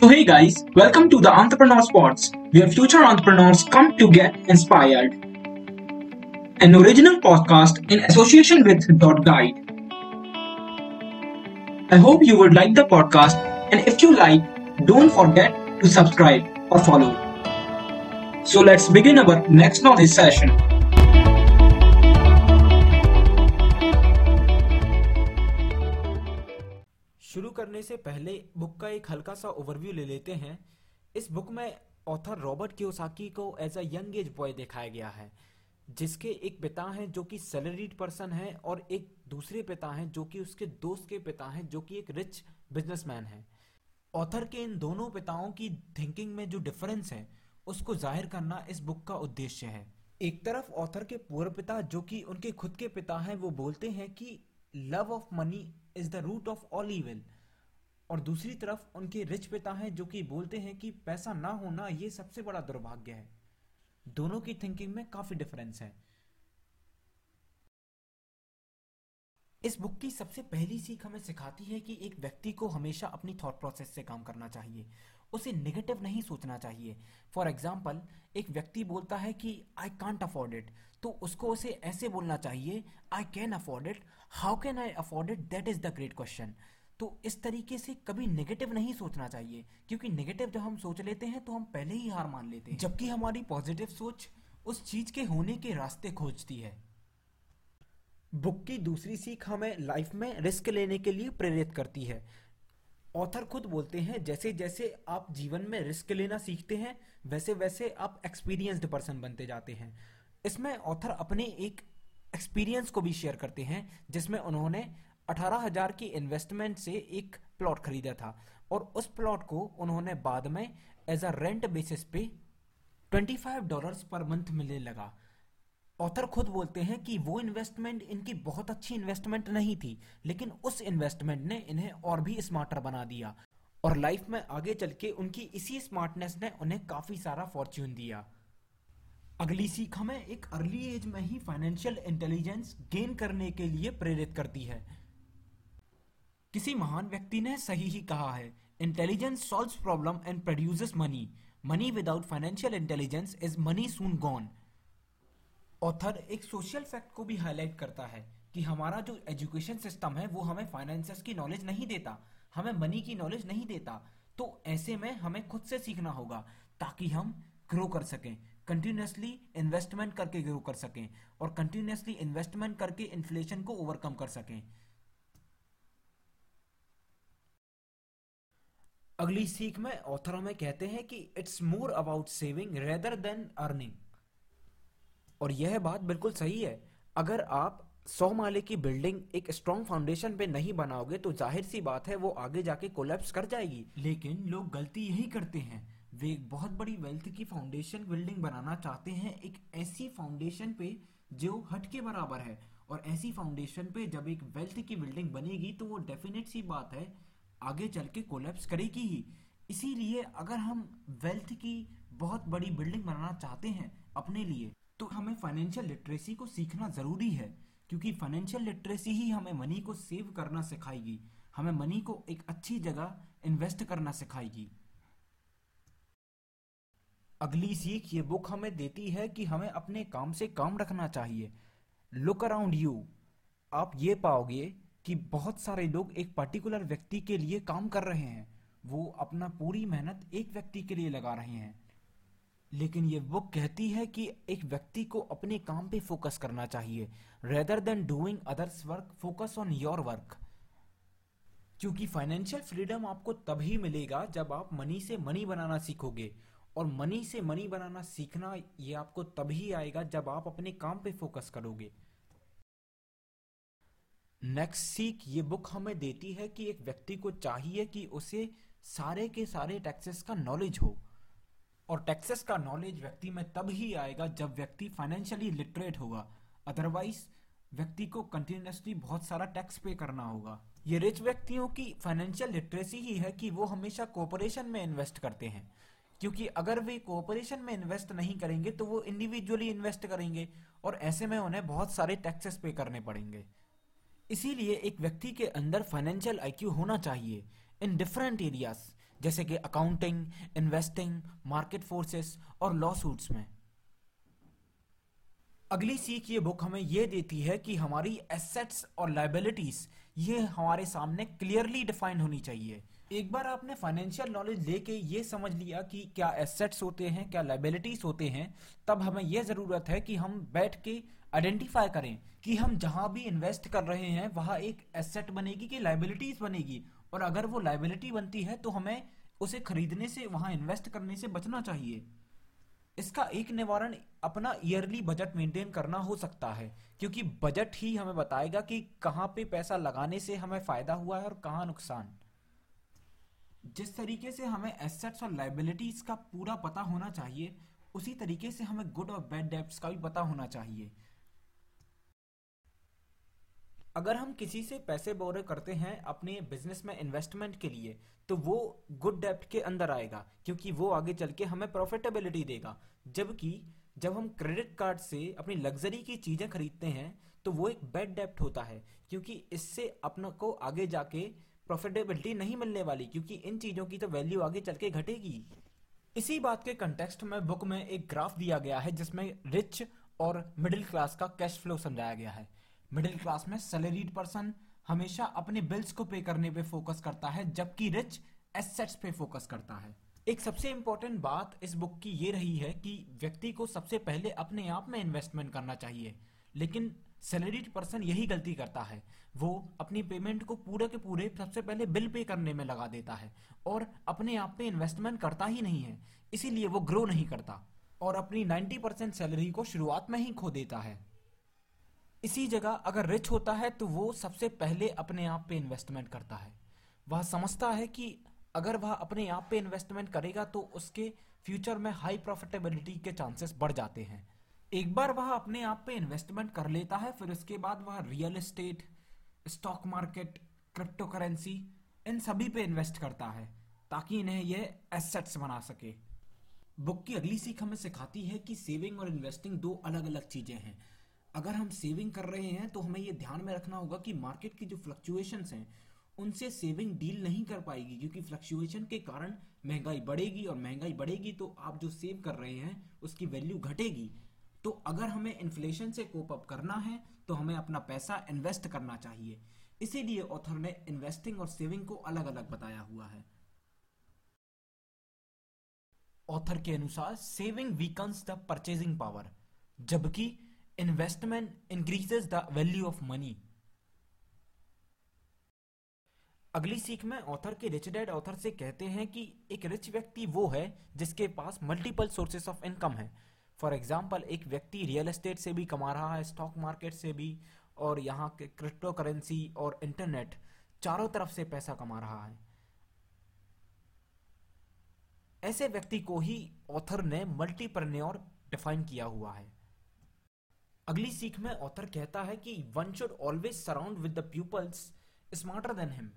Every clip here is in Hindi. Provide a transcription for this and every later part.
So, hey guys, welcome to the Entrepreneur Spots, where future entrepreneurs come to get inspired. An original podcast in association with Dot Guide. I hope you would like the podcast, and if you like, don't forget to subscribe or follow. So, let's begin our next knowledge session. करने से पहले बुक का एक हल्का सा ओवरव्यू ले लेते हैं। इस बुक में ऑथर रॉबर्ट कियोसाकी को age a young age boy दिखाया गया है, जिसके एक पिता हैं जो कि सैलरीड पर्सन है और एक दूसरे पिता हैं जो कि उसके दोस्त के पिता हैं जो कि एक रिच बिजनेसमैन है। ऑथर के इन दोनों पिताओं की थिंकिंग में जो डिफरेंस है, उसको ज़ाहिर करना इस बुक का उद्देश्य है। एक तरफ़ ऑथर के पूर्व पिता जो कि उनके खुद के पिता हैं, वो बोलते हैं कि love of money is the root of all evil और दूसरी तरफ़ उनके रिच पिता हैं जो कि बोलते हैं कि पैसा ना होना ये सबसे बड़ा दुर्भाग्य है। दोनों की थिंकिंग में काफ़ी डिफरेंस है। इस बुक की सबसे पहली सीख हमें सिखाती है कि एक व्यक्ति को हमेशा अपनी थॉट प्रोसेस से काम करना चाहिए। उसे नेगेटिव नहीं सोचना चाहिए। फॉर एग्ज़ाम्पल एक व्यक्ति बोलता है कि आई कांट अफोर्ड इट तो उसको उसे ऐसे बोलना चाहिए I can afford it how can I afford it that is the great question तो इस तरीके से कभी नेगेटिव नहीं सोचना चाहिए। क्योंकि नेगेटिव जब हम सोच लेते हैं तो हम पहले ही हार मान लेते हैं। जबकि हमारी पॉजिटिव सोच उस चीज़ के होने के रास्ते खोजती है। बुक की दूसरी सीख हमें लाइफ में रिस्क लेने के लिए प्रेरित करती है। ऑथर खुद बोलते हैं, जैसे जैसे आप जीवन में रिस्क लेना सीखते हैं, वैसे वैसे आप एक्सपीरियंस्ड पर्सन बनते जाते हैं। इसमें ऑथर अपने एक एक्सपीरियंस को भी शेयर करते हैं, जिसमें उन्होंने अठारह हज़ार की इन्वेस्टमेंट से एक प्लॉट खरीदा था और उस प्लॉट को उन्होंने बाद में एज अ रेंट बेसिस पे 25 डॉलर्स पर मंथ मिलने लगा। ऑथर खुद बोलते हैं कि वो इन्वेस्टमेंट इनकी बहुत अच्छी इन्वेस्टमेंट नहीं थी, लेकिन उस इन्वेस्टमेंट ने इन्हें और भी स्मार्टर बना दिया और लाइफ में आगे चल के उनकी इसी स्मार्टनेस ने उन्हें काफ़ी सारा फॉर्च्यून दिया। अगली सीख हमें एक अर्ली एज में ही फाइनेंशियल इंटेलिजेंस गेन करने के लिए प्रेरित करती है। किसी महान व्यक्ति ने सही ही कहा है। Intelligence solve problem and produces money money without financial intelligence is money soon gone author एक सोशल फैक्ट को भी हाईलाइट करता है कि हमारा जो एजुकेशन सिस्टम है, वो हमें फाइनेंसेस की नॉलेज नहीं देता। हमें मनी की नॉलेज नहीं देता। तो ऐसे में हमें खुद से सीखना होगा ताकि हम ग्रो कर सकें। कंटिन्यूसली इन्वेस्टमेंट करके ग्रो कर सकें और कंटिन्यूसली इन्वेस्टमेंट करके इन्फ्लेशन को ओवरकम कर सकें। अगली सीख में ऑथर हमें कहते हैं कि it's more about saving rather than earning और यह बात बिल्कुल सही है। अगर आप सौ माले की बिल्डिंग एक स्ट्रॉन्ग फाउंडेशन पे नहीं बनाओगे तो ज़ाहिर सी बात है वो आगे जाके कोलैप्स कर जाएगी। लेकिन लोग गलती यही करते हैं। वे एक बहुत बड़ी वेल्थ की फाउंडेशन बिल्डिंग बनाना चाहते हैं, एक ऐसी फाउंडेशन पे जो हट के बराबर है। और ऐसी फाउंडेशन पे जब एक वेल्थ की बिल्डिंग बनेगी तो वो डेफिनेट सी बात है आगे चल के कोलेप्स करेगी ही। इसीलिए अगर हम वेल्थ की बहुत बड़ी बिल्डिंग बनाना चाहते हैं अपने लिए तो हमें फाइनेंशियल लिटरेसी को सीखना ज़रूरी है, क्योंकि फाइनेंशियल लिटरेसी ही हमें मनी को सेव करना सिखाएगी। हमें मनी को एक अच्छी जगह इन्वेस्ट करना सिखाएगी। अगली सीख ये बुक हमें देती है कि हमें अपने काम से काम रखना चाहिए। लुक अराउंड यू आप ये पाओगे कि बहुत सारे लोग एक पर्टिकुलर व्यक्ति के लिए काम कर रहे हैं। वो अपना पूरी मेहनत एक व्यक्ति के लिए लगा रहे हैं। लेकिन ये बुक कहती है कि एक व्यक्ति को अपने काम पे फोकस करना चाहिए rather than doing others work focus on your work क्योंकि फाइनेंशियल फ्रीडम आपको तभी मिलेगा जब आप मनी से मनी बनाना सीखोगे, और मनी से मनी बनाना सीखना ये आपको तभी आएगा जब आप अपने काम पे फोकस करोगे। नेक्स्ट सीख ये बुक हमें देती है कि एक व्यक्ति को चाहिए कि उसे सारे के सारे टैक्सेस का नॉलेज हो। और टैक्सेस का नॉलेज व्यक्ति में तब ही आएगा जब व्यक्ति फाइनेंशियली लिटरेट होगा। अदरवाइज़ व्यक्ति को कंटिन्यूसली बहुत सारा टैक्स पे करना होगा। ये रिच व्यक्तियों की फाइनेंशियल लिटरेसी ही है कि वो हमेशा कॉपोरेशन में इन्वेस्ट करते हैं। क्योंकि अगर वे कोऑपरेशन में इन्वेस्ट नहीं करेंगे तो वो इंडिविजुअली इन्वेस्ट करेंगे और ऐसे में उन्हें बहुत सारे टैक्सेस पे करने पड़ेंगे। इसीलिए एक व्यक्ति के अंदर फाइनेंशियल आईक्यू होना चाहिए इन डिफरेंट एरियाज़ जैसे कि अकाउंटिंग इन्वेस्टिंग मार्केट फोर्सेस और लॉ सूट्स में। अगली सीख ये बुक हमें ये देती है कि हमारी एसेट्स और लाइबिलिटीज ये हमारे सामने क्लियरली डिफाइंड होनी चाहिए। एक बार आपने फाइनेंशियल नॉलेज लेके ये समझ लिया कि क्या एसेट्स होते हैं, क्या लाइबिलिटीज होते हैं, तब हमें यह ज़रूरत है कि हम बैठ के आइडेंटिफाई करें कि हम जहाँ भी इन्वेस्ट कर रहे हैं, वहाँ एक एसेट बनेगी कि लाइबिलिटीज बनेगी। और अगर वो लाइबिलिटी बनती है तो हमें उसे खरीदने से, वहाँ इन्वेस्ट करने से बचना चाहिए। इसका एक निवारण अपना ईयरली बजट मेंटेन करना हो सकता है, क्योंकि बजट ही हमें बताएगा कि कहाँ पे पैसा लगाने से हमें फ़ायदा हुआ है और कहाँ नुकसान। जिस तरीके से हमें एसेट्स और लाइबिलिटीज का पूरा पता होना चाहिए, उसी तरीके से हमें गुड और बैड डेब्ट्स का भी पता होना चाहिए। अगर हम किसी से पैसे बोरे करते हैं अपने बिज़नेस में इन्वेस्टमेंट के लिए तो वो गुड डेप्ट के अंदर आएगा, क्योंकि वो आगे चल के हमें प्रॉफिटेबिलिटी देगा। जबकि जब हम क्रेडिट कार्ड से अपनी लग्जरी की चीज़ें खरीदते हैं तो वो एक बैड डेप्ट होता है, क्योंकि इससे अपनों को आगे जाके प्रॉफिटेबिलिटी नहीं मिलने वाली, क्योंकि इन चीज़ों की तो वैल्यू आगे चल के घटेगी। इसी बात के कंटेक्स्ट में बुक में एक ग्राफ दिया गया है, जिसमें रिच और मिडिल क्लास का कैश फ्लो समझाया गया है। मिडिल क्लास में सैलरीड पर्सन हमेशा अपने बिल्स को पे करने पे फोकस करता है, जबकि रिच एसेट्स पे फोकस करता है। एक सबसे इंपॉर्टेंट बात इस बुक की ये रही है कि व्यक्ति को सबसे पहले अपने आप में इन्वेस्टमेंट करना चाहिए। लेकिन सैलरीड पर्सन यही गलती करता है। वो अपनी पेमेंट को पूरे के पूरे सबसे पहले बिल पे करने में लगा देता है और अपने आप पे इन्वेस्टमेंट करता ही नहीं है। इसीलिए वो ग्रो नहीं करता और अपनी 90 परसेंट सैलरी को शुरुआत में ही खो देता है। इसी जगह अगर रिच होता है तो वो सबसे पहले अपने आप पे इन्वेस्टमेंट करता है। वह समझता है कि अगर वह अपने आप पे इन्वेस्टमेंट करेगा तो उसके फ्यूचर में हाई प्रॉफिटेबिलिटी के चांसेस बढ़ जाते हैं। एक बार वह अपने आप पे इन्वेस्टमेंट कर लेता है, फिर उसके बाद वह real estate stock market crypto currency इन सभी पे इन्वेस्ट करता है, ताकि इन्हें यह एसेट्स बना सके। बुक की अगली सीख हमें सिखाती है कि सेविंग और इन्वेस्टिंग दो अलग अलग चीज़ें हैं। अगर हम सेविंग कर रहे हैं तो हमें ये ध्यान में रखना होगा कि मार्केट की जो फ्लक्चुएशंस हैं, उनसे सेविंग डील नहीं कर पाएगी, क्योंकि फ्लक्चुएशन के कारण महँगाई बढ़ेगी और महँगाई बढ़ेगी तो आप जो सेव कर रहे हैं, उसकी वैल्यू घटेगी। तो अगर हमें इन्फ्लेशन से कोप अप करना है तो हमें अपना पैसा इन्वेस्ट करना चाहिए। इसीलिए ऑथर ने इन्वेस्टिंग और सेविंग को अलग अलग बताया हुआ है। ऑथर के अनुसार saving weakens the purchasing power जबकि investment increases the value of money. अगली सीख में ऑथर के रिच डैड ऑथर से कहते हैं कि एक रिच व्यक्ति वो है जिसके पास मल्टीपल सोर्सेस ऑफ़ इनकम है। फॉर एग्ज़ाम्पल एक व्यक्ति रियल एस्टेट से भी कमा रहा है स्टॉक मार्केट से भी, और यहाँ के क्रिप्टो करेंसी और इंटरनेट चारों तरफ़ से पैसा कमा रहा है। ऐसे व्यक्ति को ही ऑथर ने मल्टीप्रन्योर डिफाइन किया हुआ है। अगली सीख में ऑथर कहता है कि one should always surround with the peoples smarter than him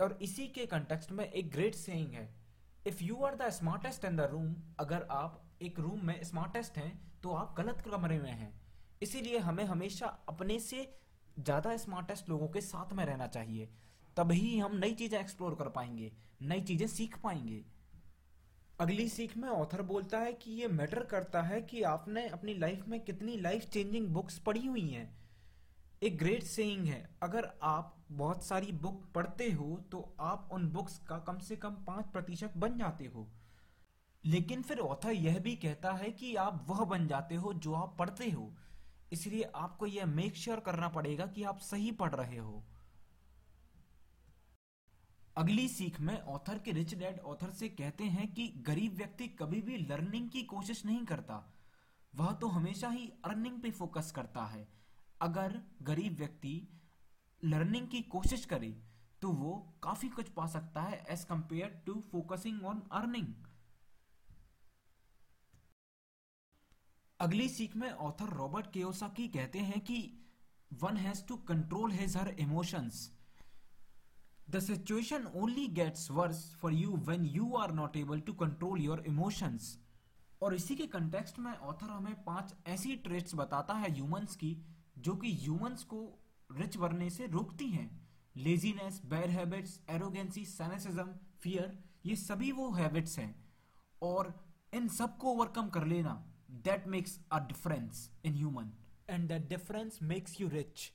और इसी के कंटेक्स्ट में एक ग्रेट सेइंग है if you are the smartest in the room अगर आप एक रूम में स्मार्टेस्ट हैं तो आप गलत कमरे में हैं। इसीलिए हमें हमेशा अपने से ज़्यादा स्मार्टेस्ट लोगों के साथ में रहना चाहिए। तभी हम नई चीज़ें एक्सप्लोर कर पाएँगे, नई चीज़ें सीख पाएँगे। अगली सीख में ऑथर बोलता है कि ये मैटर करता है कि आपने अपनी लाइफ में कितनी लाइफ चेंजिंग बुक्स पढ़ी हुई हैं। एक ग्रेट सेइंग है, अगर आप बहुत सारी बुक पढ़ते हो तो आप उन बुक्स का कम से कम पाँच प्रतिशत बन जाते हो। लेकिन फिर ऑथर यह भी कहता है कि आप वह बन जाते हो जो आप पढ़ते हो। इसलिए आपको यह मेक श्योर करना पड़ेगा कि आप सही पढ़ रहे हो। अगली सीख में ऑथर के रिच डैड ऑथर से कहते हैं कि गरीब व्यक्ति कभी भी लर्निंग की कोशिश नहीं करता। वह तो हमेशा ही अर्निंग पे फोकस करता है। अगर गरीब व्यक्ति लर्निंग की कोशिश करे तो वो काफ़ी कुछ पा सकता है as compare to focusing on earning अगली सीख में ऑथर रॉबर्ट केओसाकी कहते हैं कि one has to control his her emotions The situation only gets worse for you when you are not able to control your emotions. और इसी के कंटेक्स्ट में ऑथर हमें पाँच ऐसी ट्रेट्स बताता है ह्यूमंस की, जो कि ह्यूमंस को रिच बनने से रोकती हैं। Laziness bad habits arrogance cynicism fear ये सभी वो हैबिट्स हैं। और इन सबको ओवरकम कर लेना that makes a difference in human and that difference makes you rich